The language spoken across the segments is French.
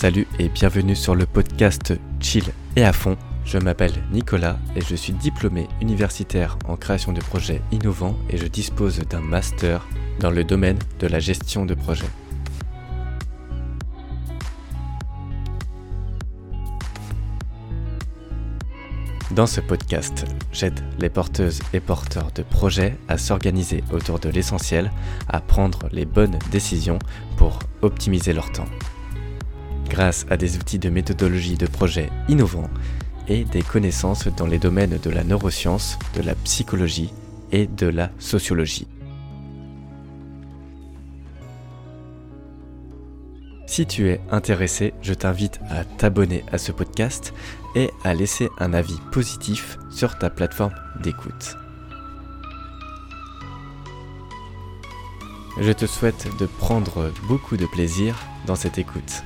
Salut et bienvenue sur le podcast Chill et à fond. Je m'appelle Nicolas et je suis diplômé universitaire en création de projets innovants et je dispose d'un master dans le domaine de la gestion de projets. Dans ce podcast, j'aide les porteuses et porteurs de projets à s'organiser autour de l'essentiel, à prendre les bonnes décisions pour optimiser leur temps. Grâce à des outils de méthodologie de projet innovants et des connaissances dans les domaines de la neuroscience, de la psychologie et de la sociologie. Si tu es intéressé, je t'invite à t'abonner à ce podcast et à laisser un avis positif sur ta plateforme d'écoute. Je te souhaite de prendre beaucoup de plaisir dans cette écoute.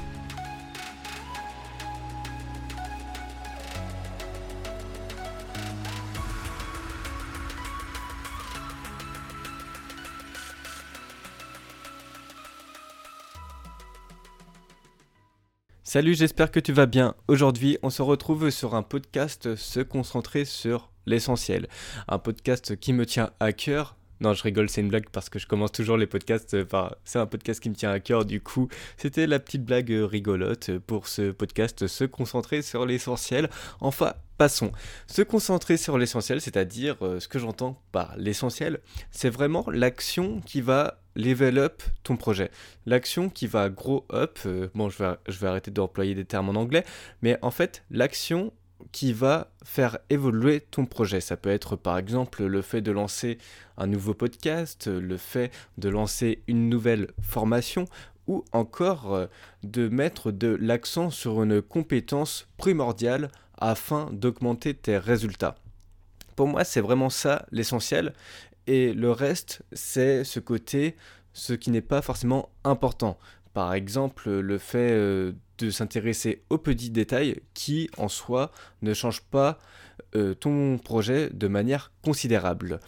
Salut, j'espère que tu vas bien. Aujourd'hui, on se retrouve sur un podcast se concentrer sur l'essentiel. Un podcast qui me tient à cœur. Non, je rigole, c'est une blague parce que je commence toujours les podcasts par c'est un podcast qui me tient à cœur. Du coup, c'était la petite blague rigolote pour ce podcast se concentrer sur l'essentiel. Enfin, Passons. Se concentrer sur l'essentiel, c'est-à-dire euh, ce que j'entends par l'essentiel, c'est vraiment l'action qui va level up ton projet. L'action qui va grow up, euh, bon je vais, arrêter d'employer des termes en anglais, mais en fait l'action qui va faire évoluer ton projet. Ça peut être par exemple le fait de lancer un nouveau podcast, le fait de lancer une nouvelle formation ou encore euh, de mettre de l'accent sur une compétence primordiale afin d'augmenter tes résultats. Pour moi, c'est vraiment ça l'essentiel. Et le reste, c'est ce côté, ce qui n'est pas forcément important. Par exemple, le fait euh, de s'intéresser aux petits détails qui, en soi, ne changent pas euh, ton projet de manière considérable.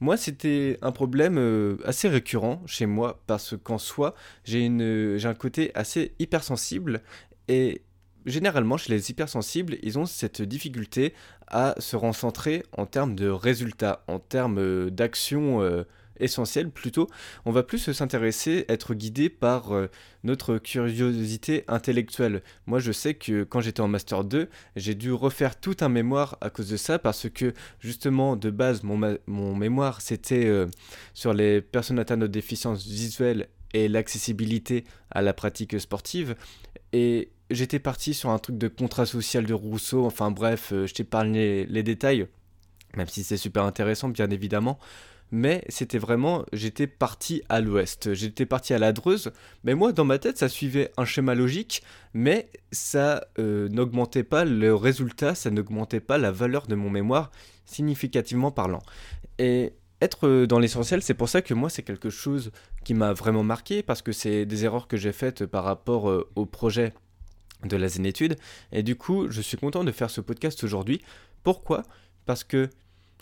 Moi, c'était un problème euh, assez récurrent chez moi parce qu'en soi, j'ai un côté assez hypersensible et généralement, chez les hypersensibles, ils ont cette difficulté à se recentrer en termes de résultats, en termes euh, d'actions euh, essentielles plutôt. On va plus s'intéresser, être guidé par euh, notre curiosité intellectuelle. Moi, je sais que quand j'étais en Master 2, j'ai dû refaire tout un mémoire à cause de ça, parce que justement, de base, mon, mon mémoire, c'était sur les personnes atteintes de déficience visuelle et l'accessibilité à la pratique sportive. Et j'étais parti sur un truc de contrat social de Rousseau, enfin bref, euh, je t'épargne les, détails, même si c'est super intéressant bien évidemment, mais c'était vraiment, j'étais parti à l'ouest, j'étais parti à la Dreuse, mais moi dans ma tête ça suivait un schéma logique, mais ça euh, n'augmentait pas le résultat, ça n'augmentait pas la valeur de mon mémoire significativement parlant. Et être dans l'essentiel, c'est pour ça que moi c'est quelque chose qui m'a vraiment marqué, parce que c'est des erreurs que j'ai faites par rapport euh, au projet de la zénétude. Et du coup, je suis content de faire ce podcast aujourd'hui. Pourquoi? Parce que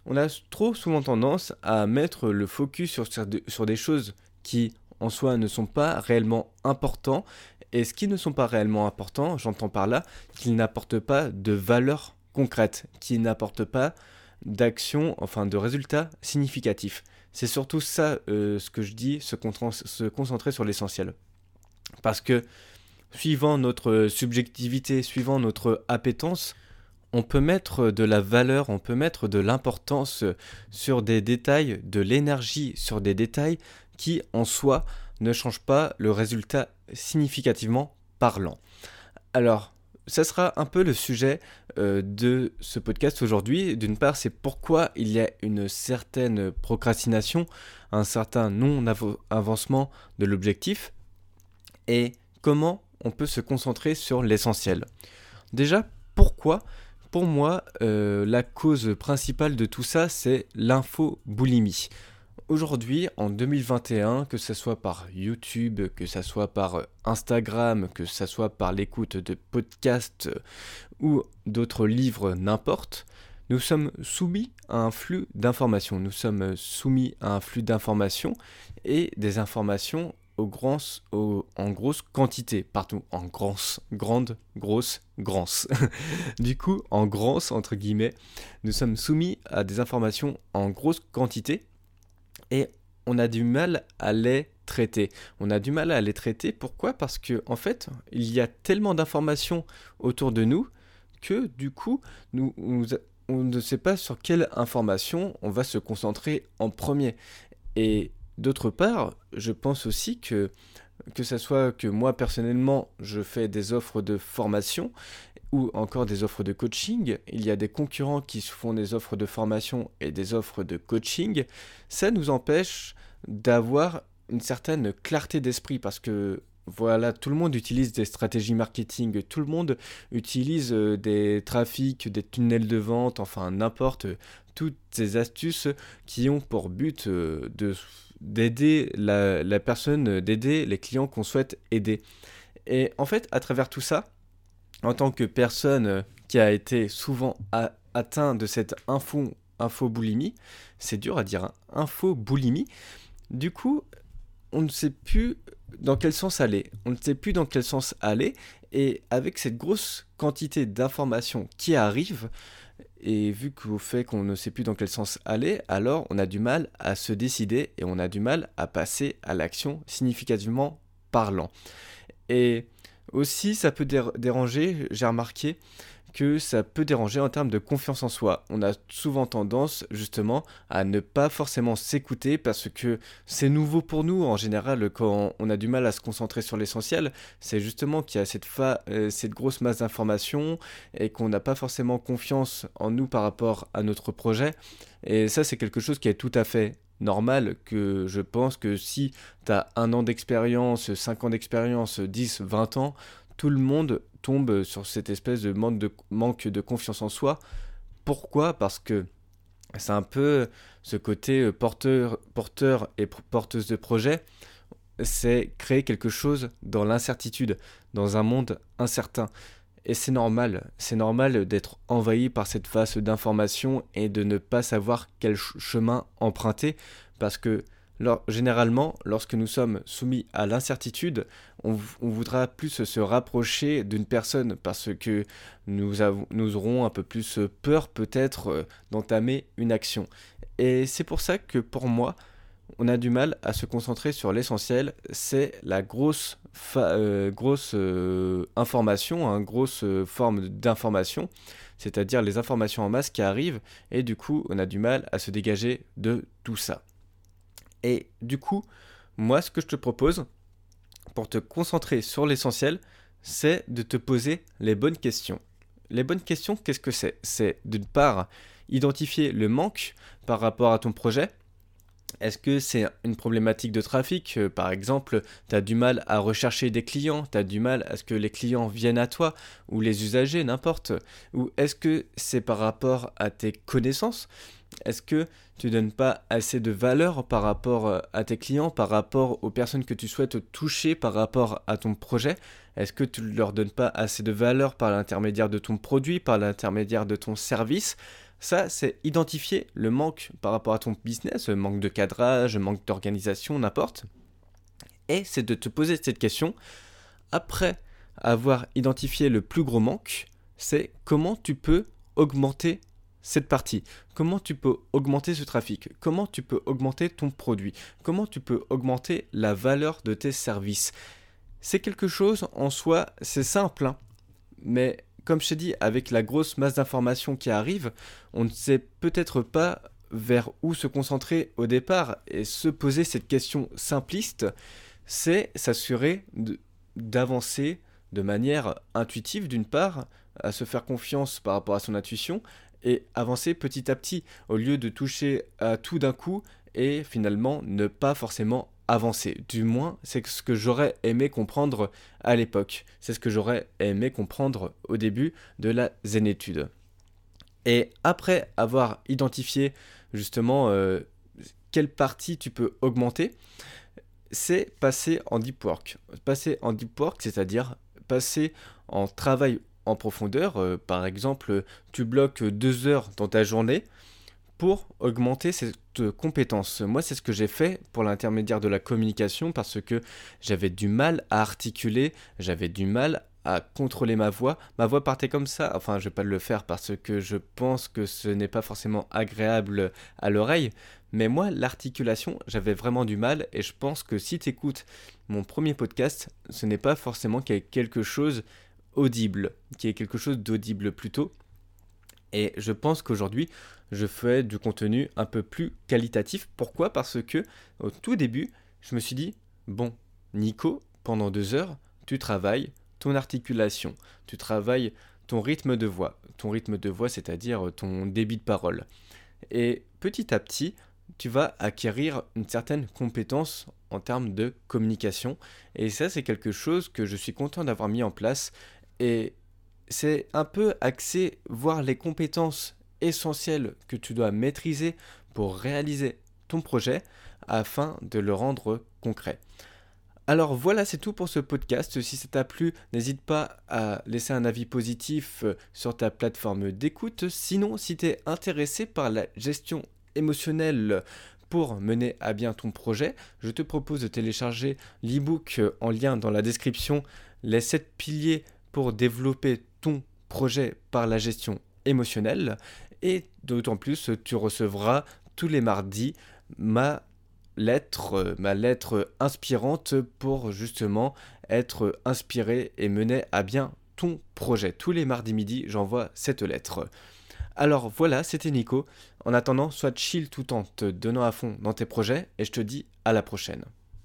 on a trop souvent tendance à mettre le focus sur, sur des choses qui en soi ne sont pas réellement importants. Et ce qui ne sont pas réellement importants, j'entends par là qu'ils n'apportent pas de valeur concrète, qui n'apportent pas d'action, enfin de résultats significatifs. C'est surtout ça euh, ce que je dis, se, se concentrer sur l'essentiel. Parce que suivant notre subjectivité, suivant notre appétence, on peut mettre de la valeur, on peut mettre de l'importance sur des détails, de l'énergie sur des détails qui en soi ne changent pas le résultat significativement parlant. Alors, ça sera un peu le sujet euh, de ce podcast aujourd'hui. D'une part, c'est pourquoi il y a une certaine procrastination, un certain non-avancement de l'objectif, et comment on peut se concentrer sur l'essentiel. Déjà, pourquoi? Pour moi, euh, la cause principale de tout ça, c'est l'infoboulimie. Aujourd'hui, en 2021, que ce soit par YouTube, que ce soit par Instagram, que ce soit par l'écoute de podcasts ou d'autres livres, n'importe, nous sommes soumis à un flux d'informations. Nous sommes soumis à un flux d'informations et des informations en grosse quantité, partout, en grosse, grande, grosse, grance. du coup, en grosse, entre guillemets, nous sommes soumis à des informations en grosse quantité et on a du mal à les traiter. On a du mal à les traiter. Pourquoi? Parce que en fait, il y a tellement d'informations autour de nous que du coup, nous, on ne sait pas sur quelle information on va se concentrer en premier. Et d'autre part, je pense aussi que que ce soit que moi personnellement je fais des offres de formation ou encore des offres de coaching, il y a des concurrents qui font des offres de formation et des offres de coaching, ça nous empêche d'avoir une certaine clarté d'esprit parce que voilà, tout le monde utilise des stratégies marketing, tout le monde utilise euh, des trafics, des tunnels de vente, enfin n'importe, toutes ces astuces qui ont pour but euh, de d'aider la, personne, d'aider les clients qu'on souhaite aider. Et en fait, à travers tout ça, en tant que personne qui a été souvent atteint de cette info, infoboulimie, c'est dur à dire, hein, infoboulimie, du coup, on ne sait plus dans quel sens aller. On ne sait plus dans quel sens aller. Et avec cette grosse quantité d'informations qui arrivent, et vu qu'au fait qu'on ne sait plus dans quel sens aller, alors on a du mal à se décider et on a du mal à passer à l'action significativement parlant. Et aussi, ça peut déranger, j'ai remarqué, que ça peut déranger en termes de confiance en soi. On a souvent tendance justement à ne pas forcément s'écouter parce que c'est nouveau pour nous en général quand on a du mal à se concentrer sur l'essentiel. C'est justement qu'il y a cette, euh, grosse masse d'informations et qu'on n'a pas forcément confiance en nous par rapport à notre projet. Et ça c'est quelque chose qui est tout à fait normal que je pense que si tu as un an d'expérience, 5 ans d'expérience, 10, 20 ans, tout le monde tombe sur cette espèce de manque de, confiance en soi. Pourquoi? Parce que c'est un peu ce côté euh, porteur, porteur et porteuse de projet, c'est créer quelque chose dans l'incertitude, dans un monde incertain. Et c'est normal, c'est normal d'être envahi par cette phase d'information et de ne pas savoir quel chemin emprunter, parce que généralement, lorsque nous sommes soumis à l'incertitude, on, voudra plus se rapprocher d'une personne parce que nous, aurons un peu plus peur peut-être euh, d'entamer une action. Et c'est pour ça que pour moi, on a du mal à se concentrer sur l'essentiel, c'est la grosse, euh, euh, information, hein, grosse forme d'information, c'est-à-dire les informations en masse qui arrivent, et du coup on a du mal à se dégager de tout ça. Et du coup, moi, ce que je te propose, pour te concentrer sur l'essentiel, c'est de te poser les bonnes questions. Les bonnes questions, qu'est-ce que c'est? C'est d'une part identifier le manque par rapport à ton projet. Est-ce que c'est une problématique de trafic? Euh, Par exemple, tu as du mal à rechercher des clients, tu as du mal à ce que les clients viennent à toi, ou les usagers, n'importe. Ou est-ce que c'est par rapport à tes connaissances? Est-ce que tu donnes pas assez de valeur par rapport euh, à tes clients, par rapport aux personnes que tu souhaites toucher, par rapport à ton projet? Est-ce que tu ne leur donnes pas assez de valeur par l'intermédiaire de ton produit, par l'intermédiaire de ton service? Ça, c'est identifier le manque par rapport à ton business, manque de cadrage, manque d'organisation, n'importe. Et c'est de te poser cette question, après avoir identifié le plus gros manque, c'est comment tu peux augmenter cette partie. Comment tu peux augmenter ce trafic? Comment tu peux augmenter ton produit? Comment tu peux augmenter la valeur de tes services? C'est quelque chose en soi, c'est simple, hein. mais comme je t'ai dit, avec la grosse masse d'informations qui arrive, on ne sait peut-être pas vers où se concentrer au départ et se poser cette question simpliste, c'est s'assurer d'avancer de manière intuitive d'une part, à se faire confiance par rapport à son intuition, et avancer petit à petit au lieu de toucher à tout d'un coup et finalement ne pas forcément avancer. Du moins, c'est ce que j'aurais aimé comprendre à l'époque. C'est ce que j'aurais aimé comprendre au début de la zénétude. Et après avoir identifié justement euh, quelle partie tu peux augmenter, c'est passer en deep work. Passer en deep work, c'est-à-dire passer en travail en profondeur. Euh, par exemple, tu bloques deux heures dans ta journée pour augmenter cette compétence. Moi, c'est ce que j'ai fait pour l'intermédiaire de la communication parce que j'avais du mal à articuler, j'avais du mal à contrôler ma voix. Ma voix partait comme ça. Enfin, je vais pas le faire parce que je pense que ce n'est pas forcément agréable à l'oreille. Mais moi, l'articulation, j'avais vraiment du mal et je pense que si tu écoutes mon premier podcast, ce n'est pas forcément quelque chose audible, qu'il y ait quelque chose d'audible plutôt. Et je pense qu'aujourd'hui, je fais du contenu un peu plus qualitatif. Pourquoi? Parce que au tout début, je me suis dit, bon, Nico, pendant deux heures, tu travailles ton articulation, tu travailles ton rythme de voix. Ton rythme de voix, c'est-à-dire ton débit de parole. Et petit à petit, tu vas acquérir une certaine compétence en termes de communication. Et ça, c'est quelque chose que je suis content d'avoir mis en place. Et c'est un peu axé voir les compétences essentielles que tu dois maîtriser pour réaliser ton projet afin de le rendre concret. Alors voilà, c'est tout pour ce podcast. Si ça t'a plu, n'hésite pas à laisser un avis positif euh, sur ta plateforme d'écoute. Sinon, si tu es intéressé par la gestion émotionnelle pour mener à bien ton projet, je te propose de télécharger l'ebook euh, en lien dans la description, les 7 piliers pour développer ton projet par la gestion émotionnelle. Et d'autant plus, tu recevras tous les mardis ma lettre, euh, ma lettre inspirante pour justement être inspiré et mener à bien ton projet. Tous les mardis midi, j'envoie cette lettre. Alors voilà, c'était Nico. En attendant, sois chill tout en te donnant à fond dans tes projets et je te dis à la prochaine.